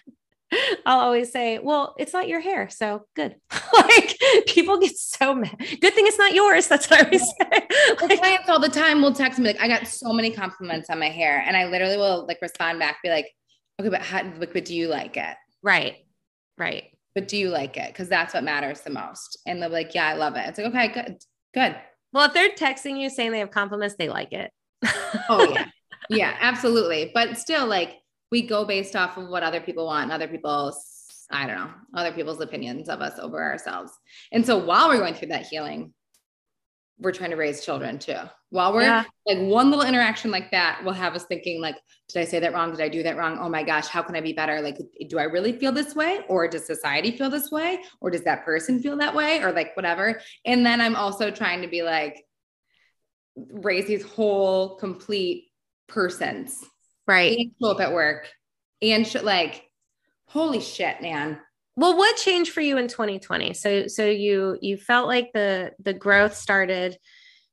I'll always say, well, it's not your hair. So good. like people get so mad. Good thing it's not yours. That's what I always say. like, clients all the time will text me like, I got so many compliments on my hair. And I literally will like respond back, be like, okay, but how, but do you like it? Right. Right. But do you like it? Cause that's what matters the most. And they'll be like, yeah, I love it. It's like, okay, good. Good. Well, if they're texting you saying they have compliments, they like it. oh yeah. Yeah, absolutely. But still like we go based off of what other people want and other people's I don't know, other people's opinions of us over ourselves. And so while we're going through that healing, we're trying to raise children too. While we're yeah. like one little interaction like that will have us thinking like, did I say that wrong? Did I do that wrong? Oh my gosh, how can I be better? Like, do I really feel this way? Or does society feel this way? Or does that person feel that way? Or like whatever. And then I'm also trying to be like, raise these whole complete persons right. And show up at work and sh- like holy shit man. Well what changed for you in 2020 so so you you felt like the the growth started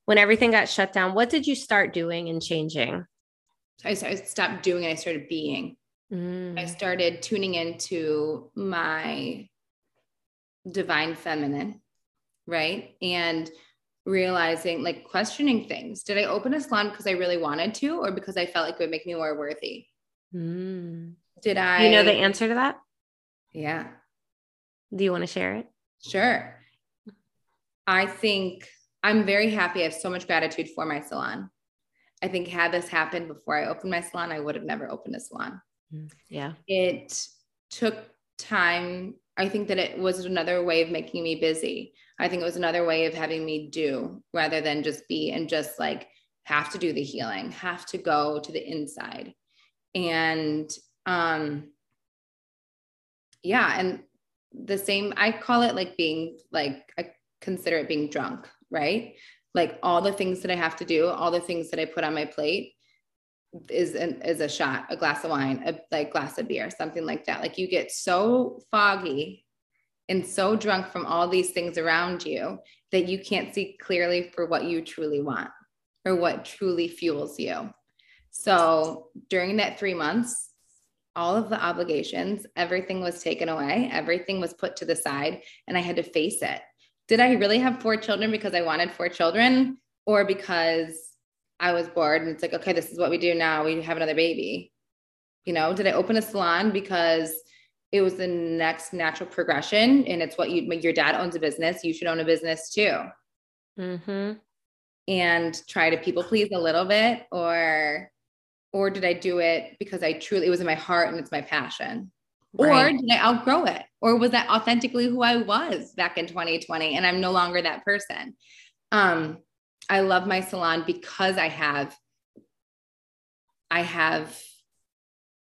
when everything got shut down. What did you start doing and changing? I, I stopped doing it. I started being. Mm. i started tuning into my divine feminine right? And realizing like questioning things. Did i open a salon because i really wanted to or because i felt like it would make me more worthy? Mm. did i you know the answer to that? Yeah. Do you want to share it? Sure. I think i'm very happy. I have so much gratitude for my salon. I think had this happened before i opened my salon i would have never opened a salon. Mm, yeah. It took time i think that it was another way of making me busy I think it was another way of having me do rather than just be and just like have to do the healing, have to go to the inside. And um yeah, and the same I call it like being like I consider it being drunk, right? Like all the things that I have to do, all the things that I put on my plate is an, is a shot, a glass of wine, a like glass of beer, something like that. Like you get so foggy and so drunk from all these things around you that you can't see clearly for what you truly want or what truly fuels you. So during that three months, all of the obligations, everything was taken away, everything was put to the side, and I had to face it. Did I really have four children because I wanted four children or because I was bored and it's like, okay, this is what we do now. We have another baby. You know, did I open a salon because it was the next natural progression and it's what you your dad owns a business you should own a business too mm-hmm. and try to people please a little bit or or did i do it because i truly it was in my heart and it's my passion right. or did i outgrow it or was that authentically who i was back in 2020 and i'm no longer that person um i love my salon because i have i have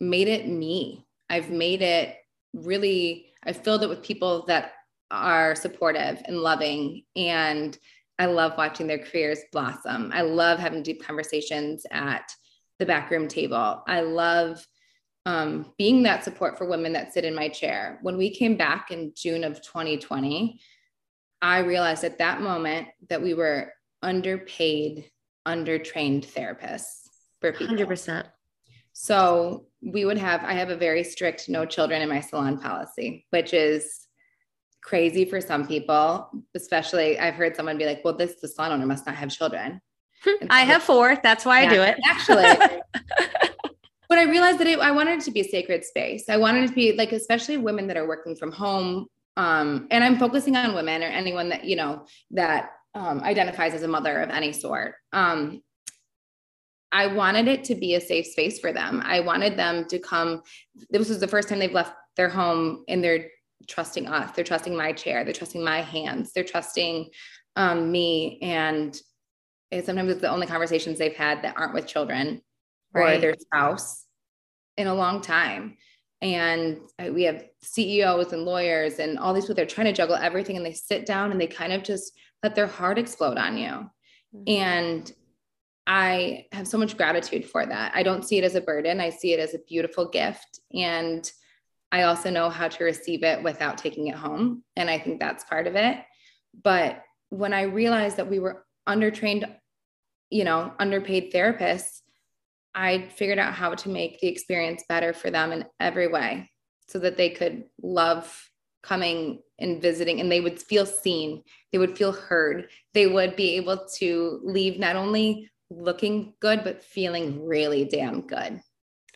made it me i've made it really I've filled it with people that are supportive and loving and I love watching their careers blossom. I love having deep conversations at the backroom table. I love um, being that support for women that sit in my chair. When we came back in June of 2020, I realized at that moment that we were underpaid, undertrained therapists for people. 100%. So we would have, I have a very strict no children in my salon policy, which is crazy for some people, especially I've heard someone be like, well, this, the salon owner must not have children. I have four. That's why yeah, I do it. Actually. but I realized that it, I wanted it to be a sacred space. I wanted it to be like, especially women that are working from home. Um, and I'm focusing on women or anyone that, you know, that um, identifies as a mother of any sort. Um, I wanted it to be a safe space for them. I wanted them to come. This was the first time they've left their home and they're trusting us. They're trusting my chair. They're trusting my hands. They're trusting um, me. And it, sometimes it's the only conversations they've had that aren't with children right. or their spouse in a long time. And we have CEOs and lawyers and all these people, they're trying to juggle everything and they sit down and they kind of just let their heart explode on you. Mm-hmm. And I have so much gratitude for that. I don't see it as a burden, I see it as a beautiful gift. And I also know how to receive it without taking it home. And I think that's part of it. But when I realized that we were undertrained, you know, underpaid therapists, I figured out how to make the experience better for them in every way so that they could love coming and visiting and they would feel seen, they would feel heard, they would be able to leave not only looking good, but feeling really damn good.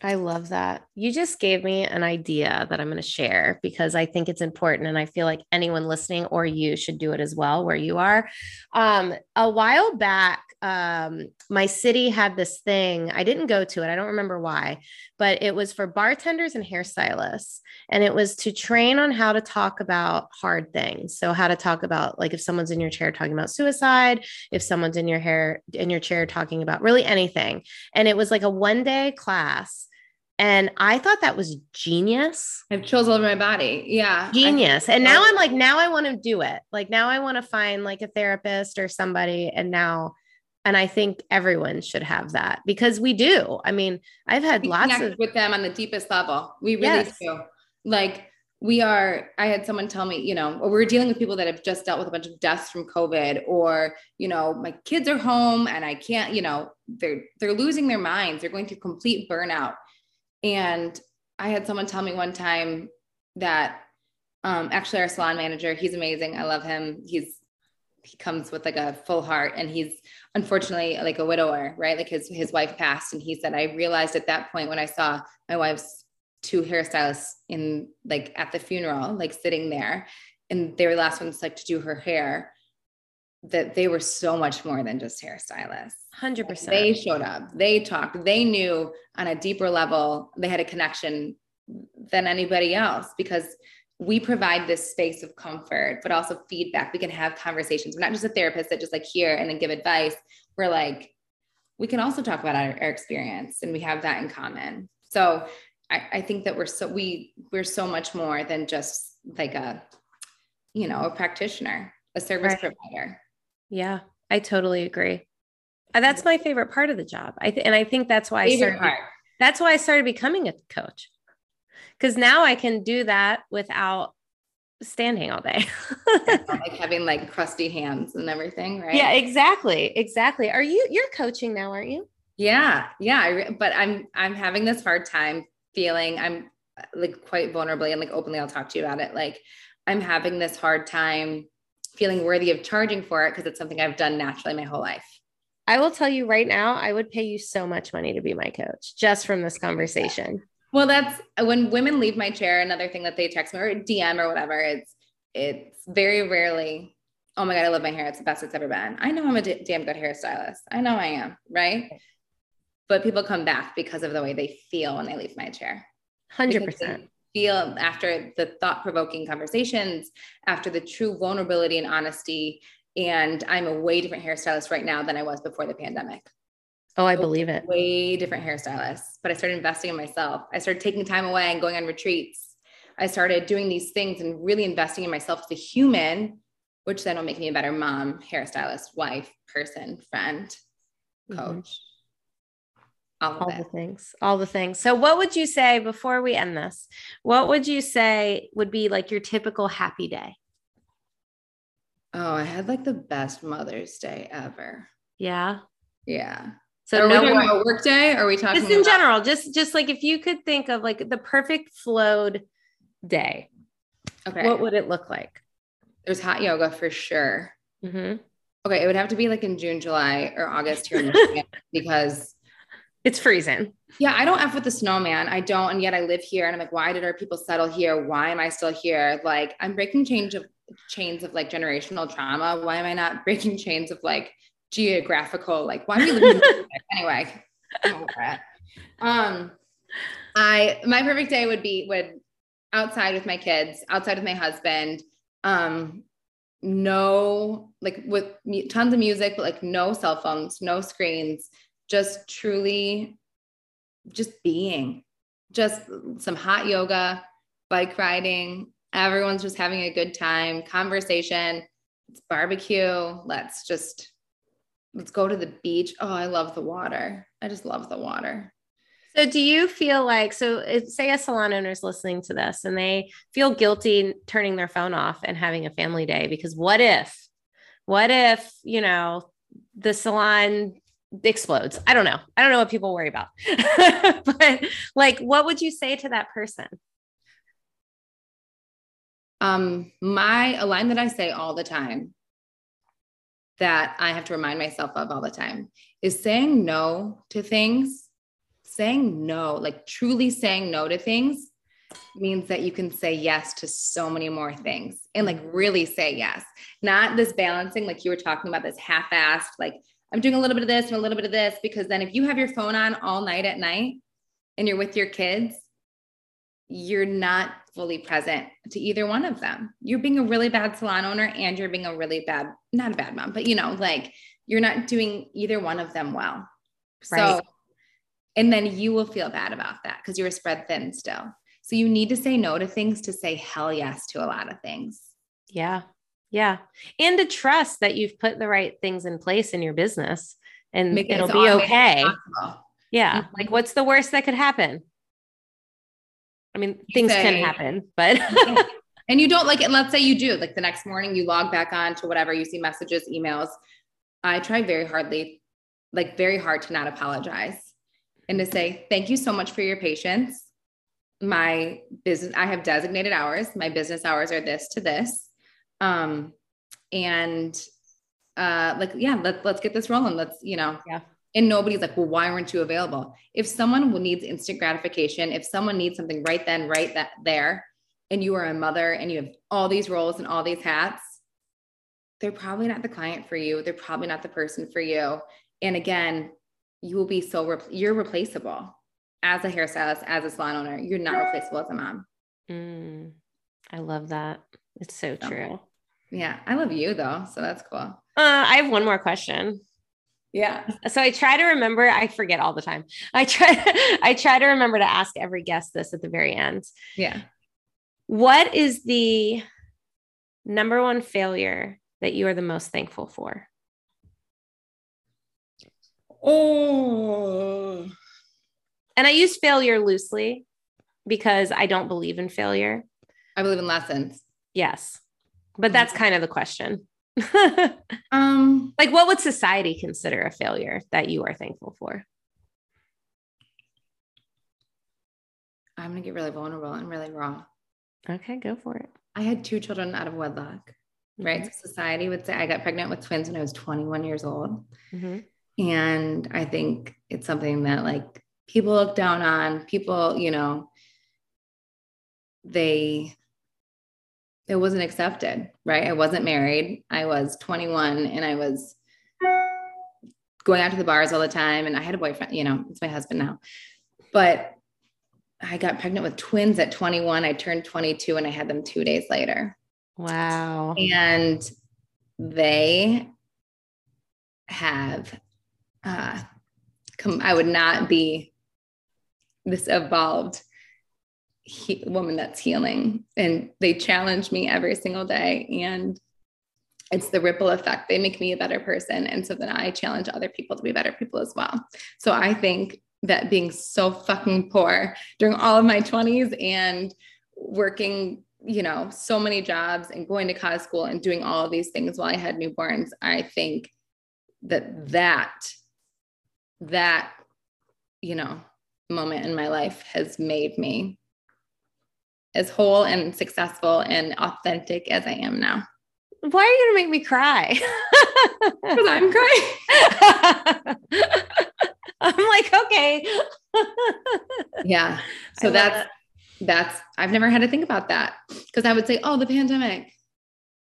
I love that. You just gave me an idea that I'm going to share because I think it's important. And I feel like anyone listening or you should do it as well where you are. Um, a while back, um, my city had this thing. I didn't go to it. I don't remember why, but it was for bartenders and hairstylists. And it was to train on how to talk about hard things. So, how to talk about, like, if someone's in your chair talking about suicide, if someone's in your hair, in your chair talking about really anything. And it was like a one day class and I thought that was genius. I have chills all over my body. Yeah. Genius. And now I'm like, now I want to do it. Like now I want to find like a therapist or somebody. And now, and I think everyone should have that because we do. I mean, I've had we lots of with them on the deepest level. We really yes. do. Like we are, I had someone tell me, you know, we're dealing with people that have just dealt with a bunch of deaths from COVID, or, you know, my kids are home and I can't, you know, they're they're losing their minds. They're going through complete burnout and I had someone tell me one time that um, actually our salon manager, he's amazing. I love him. He's he comes with like a full heart and he's unfortunately like a widower, right? Like his his wife passed and he said I realized at that point when I saw my wife's two hairstylists in like at the funeral, like sitting there and they were the last ones like to do her hair that they were so much more than just hairstylists. 100%. They showed up, they talked, they knew on a deeper level, they had a connection than anybody else because we provide this space of comfort, but also feedback. We can have conversations. We're not just a therapist that just like hear and then give advice. We're like, we can also talk about our, our experience and we have that in common. So I, I think that we're so we we're so much more than just like a, you know, a practitioner, a service right. provider. Yeah, I totally agree. That's my favorite part of the job. I th- and I think that's why favorite I started. Part. That's why I started becoming a coach, because now I can do that without standing all day. like having like crusty hands and everything, right? Yeah, exactly, exactly. Are you you're coaching now, aren't you? Yeah, yeah. I, but I'm I'm having this hard time feeling I'm like quite vulnerably and like openly. I'll talk to you about it. Like I'm having this hard time feeling worthy of charging for it because it's something I've done naturally my whole life. I will tell you right now, I would pay you so much money to be my coach just from this conversation. Well, that's when women leave my chair, another thing that they text me or DM or whatever, it's it's very rarely, oh my God, I love my hair. It's the best it's ever been. I know I'm a d- damn good hairstylist. I know I am, right? But people come back because of the way they feel when they leave my chair. 100% feel after the thought provoking conversations, after the true vulnerability and honesty. And I'm a way different hairstylist right now than I was before the pandemic. Oh, I believe it. Way different hairstylist. But I started investing in myself. I started taking time away and going on retreats. I started doing these things and really investing in myself as a human, which then will make me a better mom, hairstylist, wife, person, friend, mm-hmm. coach. Mm-hmm all, all the things all the things so what would you say before we end this what would you say would be like your typical happy day oh i had like the best mother's day ever yeah yeah so are no we talking work, about work day or are we talking just in about- general just just like if you could think of like the perfect flowed day okay what would it look like there's hot yoga for sure mm-hmm. okay it would have to be like in june july or august here in michigan because it's freezing. Yeah, I don't F with the snowman. I don't. And yet I live here. And I'm like, why did our people settle here? Why am I still here? Like, I'm breaking change of chains of like generational trauma. Why am I not breaking chains of like geographical? Like, why are we living anyway? um, I my perfect day would be would outside with my kids, outside with my husband. Um, no, like with tons of music, but like no cell phones, no screens just truly just being just some hot yoga bike riding everyone's just having a good time conversation it's barbecue let's just let's go to the beach oh i love the water i just love the water so do you feel like so say a salon owner is listening to this and they feel guilty turning their phone off and having a family day because what if what if you know the salon explodes. I don't know. I don't know what people worry about. but like what would you say to that person? Um my a line that I say all the time that I have to remind myself of all the time is saying no to things. Saying no, like truly saying no to things means that you can say yes to so many more things and like really say yes. Not this balancing, like you were talking about, this half assed, like I'm doing a little bit of this and a little bit of this. Because then if you have your phone on all night at night and you're with your kids, you're not fully present to either one of them. You're being a really bad salon owner and you're being a really bad, not a bad mom, but you know, like you're not doing either one of them well. Right. So, and then you will feel bad about that because you're spread thin still. So you need to say no to things to say hell yes to a lot of things. Yeah. Yeah. And to trust that you've put the right things in place in your business and Make it'll it be okay. Yeah. Mm-hmm. Like what's the worst that could happen? I mean, things say, can happen, but and you don't like it. Let's say you do, like the next morning you log back on to whatever you see messages, emails. I try very hardly, like very hard to not apologize and to say, thank you so much for your patience. My business, I have designated hours. My business hours are this to this. Um, and uh like, yeah, let, let's get this rolling. Let's, you know, yeah and nobody's like, well, why weren't you available? If someone needs instant gratification, if someone needs something right then, right that there, and you are a mother and you have all these roles and all these hats, they're probably not the client for you. They're probably not the person for you. And again, you will be so re- you're replaceable as a hairstylist, as a salon owner. You're not replaceable as a mom. Mm, I love that. It's so, so true. Yeah, I love you though, so that's cool. Uh, I have one more question. Yeah. So I try to remember, I forget all the time. I try I try to remember to ask every guest this at the very end. Yeah. What is the number one failure that you are the most thankful for? Oh. And I use failure loosely because I don't believe in failure. I believe in lessons. Yes. But mm. that's kind of the question. Um, like what would society consider a failure that you are thankful for? I'm gonna get really vulnerable and really raw. Okay, go for it. I had two children out of wedlock, mm-hmm. right? So society would say I got pregnant with twins when I was 21 years old. Mm-hmm. And I think it's something that like people look down on, people, you know, they it wasn't accepted, right? I wasn't married. I was 21 and I was going out to the bars all the time. And I had a boyfriend, you know, it's my husband now. But I got pregnant with twins at 21. I turned 22 and I had them two days later. Wow. And they have, uh, come, I would not be this evolved he, woman that's healing. And they challenge me every single day. And it's the ripple effect. They make me a better person. And so then i challenge other people to be better people as well. So i think that being so fucking poor during all of my 20s and working you know so many jobs and going to college school and doing all of these things while i had newborns i think that that that you know moment in my life has made me as whole and successful and authentic as I am now. Why are you going to make me cry? Because I'm crying. I'm like, okay. yeah. So that's, that's, I've never had to think about that because I would say, oh, the pandemic.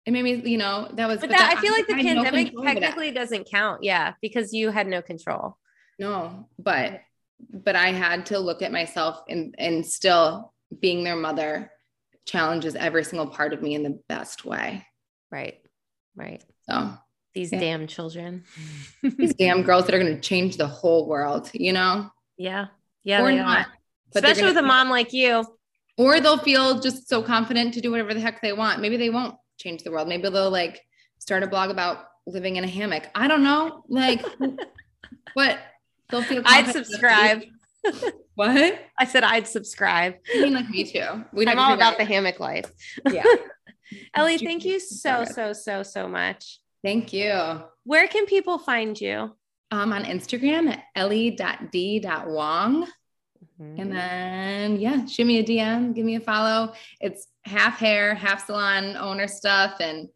It made me, you know, that was, but, but that, I feel like the pandemic no technically doesn't count. Yeah. Because you had no control. No, but, but I had to look at myself and, and still being their mother challenges every single part of me in the best way. Right. Right. So these yeah. damn children, these damn girls that are going to change the whole world, you know? Yeah. Yeah. Or not. Especially with a mom like you. Or they'll feel just so confident to do whatever the heck they want. Maybe they won't change the world. Maybe they'll like start a blog about living in a hammock. I don't know. Like, what? They'll feel. I'd subscribe. What? I said I'd subscribe. I mean, like me too. We I'm all about the hammock life. Yeah. Ellie, thank you so, so, so, so much. Thank you. where can people find you? Um, on Instagram at ellie.d.wong. Mm-hmm. And then, yeah, shoot me a DM, give me a follow. It's half hair, half salon owner stuff. And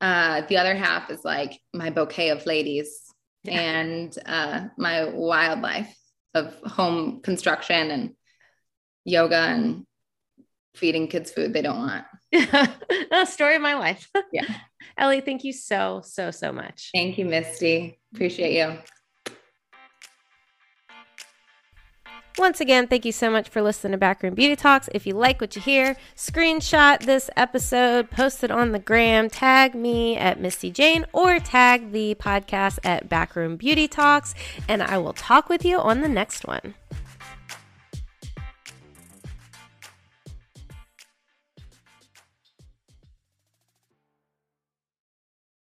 uh, the other half is like my bouquet of ladies yeah. and uh, my wildlife of home construction and yoga and feeding kids food they don't want. the story of my life. Yeah. Ellie, thank you so, so, so much. Thank you, Misty. Appreciate you. Once again, thank you so much for listening to Backroom Beauty Talks. If you like what you hear, screenshot this episode, post it on the gram, tag me at Misty Jane, or tag the podcast at Backroom Beauty Talks, and I will talk with you on the next one.